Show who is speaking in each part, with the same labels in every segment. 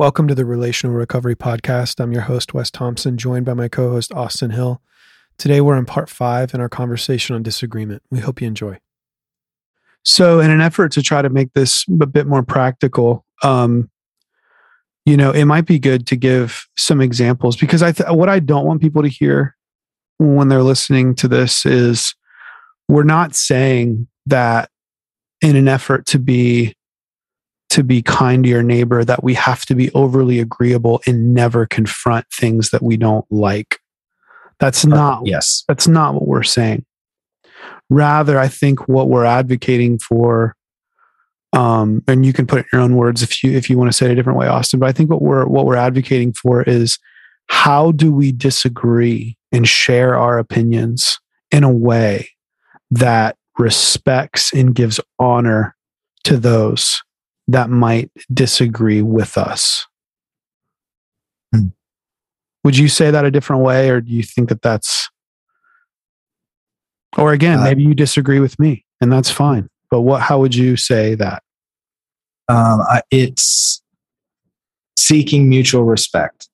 Speaker 1: Welcome to the Relational Recovery Podcast. I'm your host, Wes Thompson, joined by my co host, Austin Hill. Today, we're in part five in our conversation on disagreement. We hope you enjoy. So, in an effort to try to make this a bit more practical, um, you know, it might be good to give some examples because I th- what I don't want people to hear when they're listening to this is we're not saying that in an effort to be to be kind to your neighbor that we have to be overly agreeable and never confront things that we don't like. That's not
Speaker 2: yes.
Speaker 1: That's not what we're saying. Rather, I think what we're advocating for um, and you can put it in your own words if you if you want to say it a different way, Austin. But I think what we're what we're advocating for is how do we disagree and share our opinions in a way that respects and gives honor to those that might disagree with us. Hmm. Would you say that a different way, or do you think that that's, or again, uh, maybe you disagree with me, and that's fine. But what? How would you say that?
Speaker 2: Um, it's seeking mutual respect.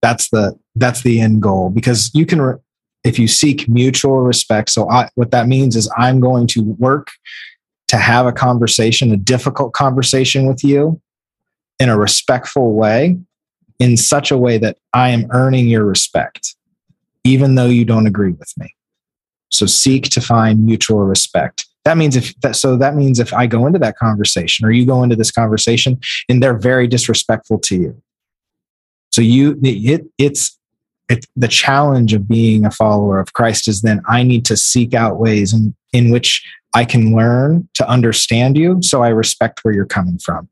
Speaker 2: That's the that's the end goal because you can re- if you seek mutual respect. So I, what that means is I'm going to work to have a conversation, a difficult conversation with you in a respectful way, in such a way that I am earning your respect, even though you don't agree with me. So seek to find mutual respect. That means if that, so that means if I go into that conversation or you go into this conversation and they're very disrespectful to you. So you, it, it's, it, the challenge of being a follower of Christ is then I need to seek out ways in, in which I can learn to understand you. So I respect where you're coming from.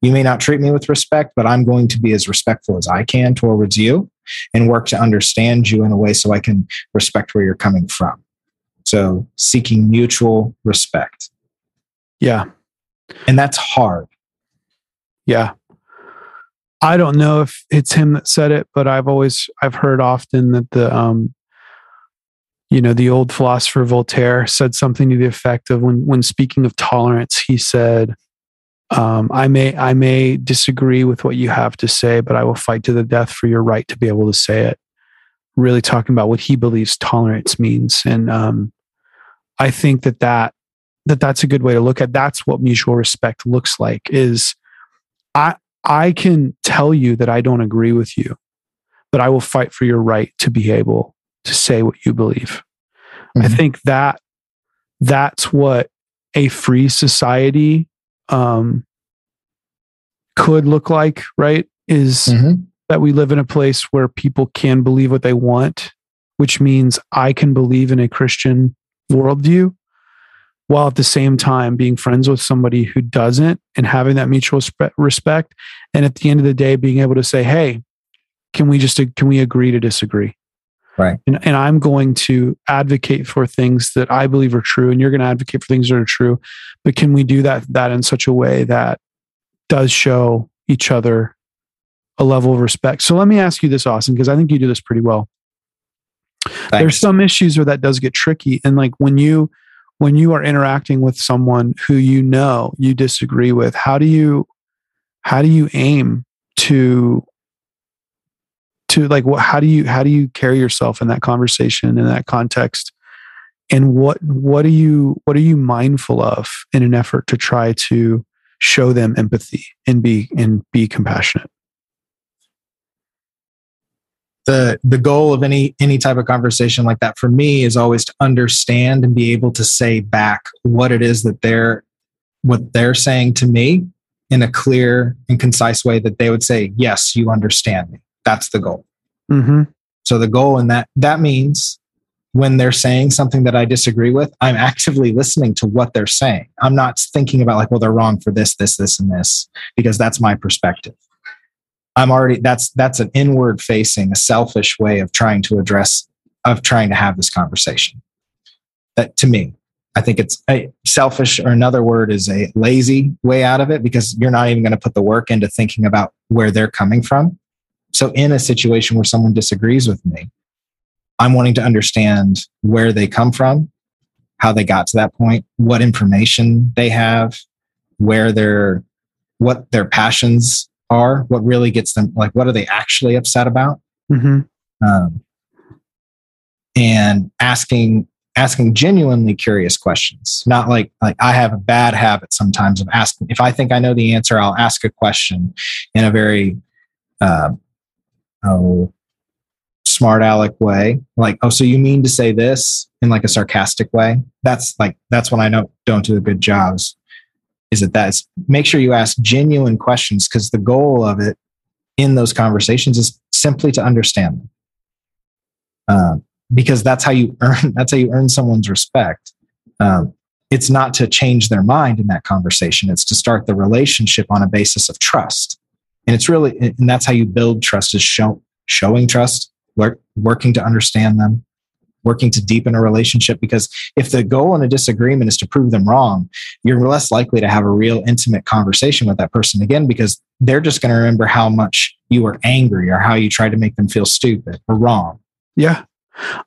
Speaker 2: You may not treat me with respect, but I'm going to be as respectful as I can towards you and work to understand you in a way so I can respect where you're coming from. So seeking mutual respect.
Speaker 1: Yeah.
Speaker 2: And that's hard.
Speaker 1: Yeah. I don't know if it's him that said it, but I've always I've heard often that the um you know, the old philosopher Voltaire said something to the effect of when, when speaking of tolerance, he said, um, I may I may disagree with what you have to say, but I will fight to the death for your right to be able to say it. Really talking about what he believes tolerance means, and um, I think that that that that's a good way to look at. That's what mutual respect looks like. Is I I can tell you that I don't agree with you, but I will fight for your right to be able to say what you believe. Mm-hmm. I think that that's what a free society um, could look like, right? Is mm-hmm. that we live in a place where people can believe what they want, which means I can believe in a Christian worldview while at the same time being friends with somebody who doesn't and having that mutual respect. And at the end of the day, being able to say, hey, can we just can we agree to disagree?
Speaker 2: Right.
Speaker 1: And, and I'm going to advocate for things that I believe are true, and you're going to advocate for things that are true. But can we do that that in such a way that does show each other a level of respect? So let me ask you this, Austin, because I think you do this pretty well. Thanks. There's some issues where that does get tricky, and like when you when you are interacting with someone who you know you disagree with, how do you how do you aim to to like what how do you how do you carry yourself in that conversation in that context? And what what are you what are you mindful of in an effort to try to show them empathy and be and be compassionate?
Speaker 2: The the goal of any any type of conversation like that for me is always to understand and be able to say back what it is that they're what they're saying to me in a clear and concise way that they would say yes you understand me that's the goal.
Speaker 1: Mm-hmm.
Speaker 2: So the goal in that that means when they're saying something that I disagree with, I'm actively listening to what they're saying. I'm not thinking about like, well, they're wrong for this, this, this, and this, because that's my perspective. I'm already that's that's an inward facing, a selfish way of trying to address of trying to have this conversation. That to me, I think it's a selfish, or another word is a lazy way out of it because you're not even going to put the work into thinking about where they're coming from. So, in a situation where someone disagrees with me, I'm wanting to understand where they come from, how they got to that point, what information they have, where they're what their passions are, what really gets them, like, what are they actually upset about?
Speaker 1: hmm
Speaker 2: Um, and asking asking genuinely curious questions not like like i have a bad habit sometimes of asking if i think i know the answer i'll ask a question in a very uh, oh smart aleck way. Like oh so you mean to say this in like a sarcastic way? That's like that's when i know don't do a good job. Is, is that? That's make sure you ask genuine questions because the goal of it in those conversations is simply to understand them. Um, because that's how you earn that's how you earn someone's respect. Um, it's not to change their mind in that conversation. It's to start the relationship on a basis of trust and it's really and that's how you build trust is show, showing trust work, working to understand them working to deepen a relationship because if the goal in a disagreement is to prove them wrong you're less likely to have a real intimate conversation with that person again because they're just going to remember how much you were angry or how you tried to make them feel stupid or wrong
Speaker 1: Yeah.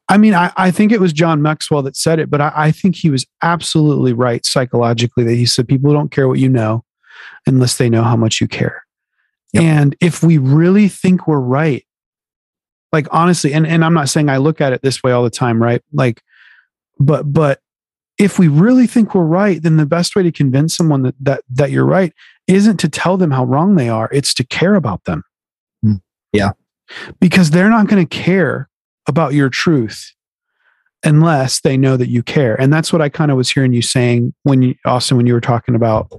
Speaker 1: I mean, I, I think it was John Maxwell that said it, but I, I think he was absolutely right psychologically that he said people don't care what you know unless they know how much you care.
Speaker 2: Yep.
Speaker 1: And if we really think we're right, like honestly, and, and I'm not saying I look at it this way all the time, right? Like, but but if we really think we're right, then the best way to convince someone that that that you're right isn't to tell them how wrong they are, it's to care about them.
Speaker 2: Hmm. Yeah.
Speaker 1: Because they're not going to care about your truth unless they know that you care. And that's what I kind of was hearing you saying when you, Austin, when you were talking about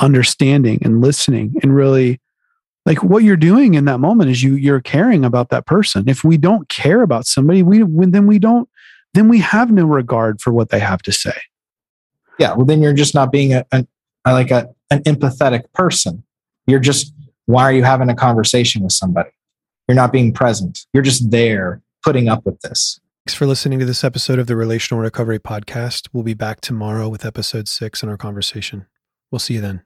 Speaker 1: understanding and listening and really like what you're doing in that moment is you you're caring about that person. If we don't care about somebody, we when, then we don't then we have no regard for what they have to say.
Speaker 2: yeah well then you're just not being a, a like a, an empathetic person you're just why are you having a conversation with somebody you're not being present you're just there putting up with this
Speaker 1: Thanks for listening to this episode of the Relational Recovery Podcast. We'll be back tomorrow with episode six in our conversation. We'll see you then.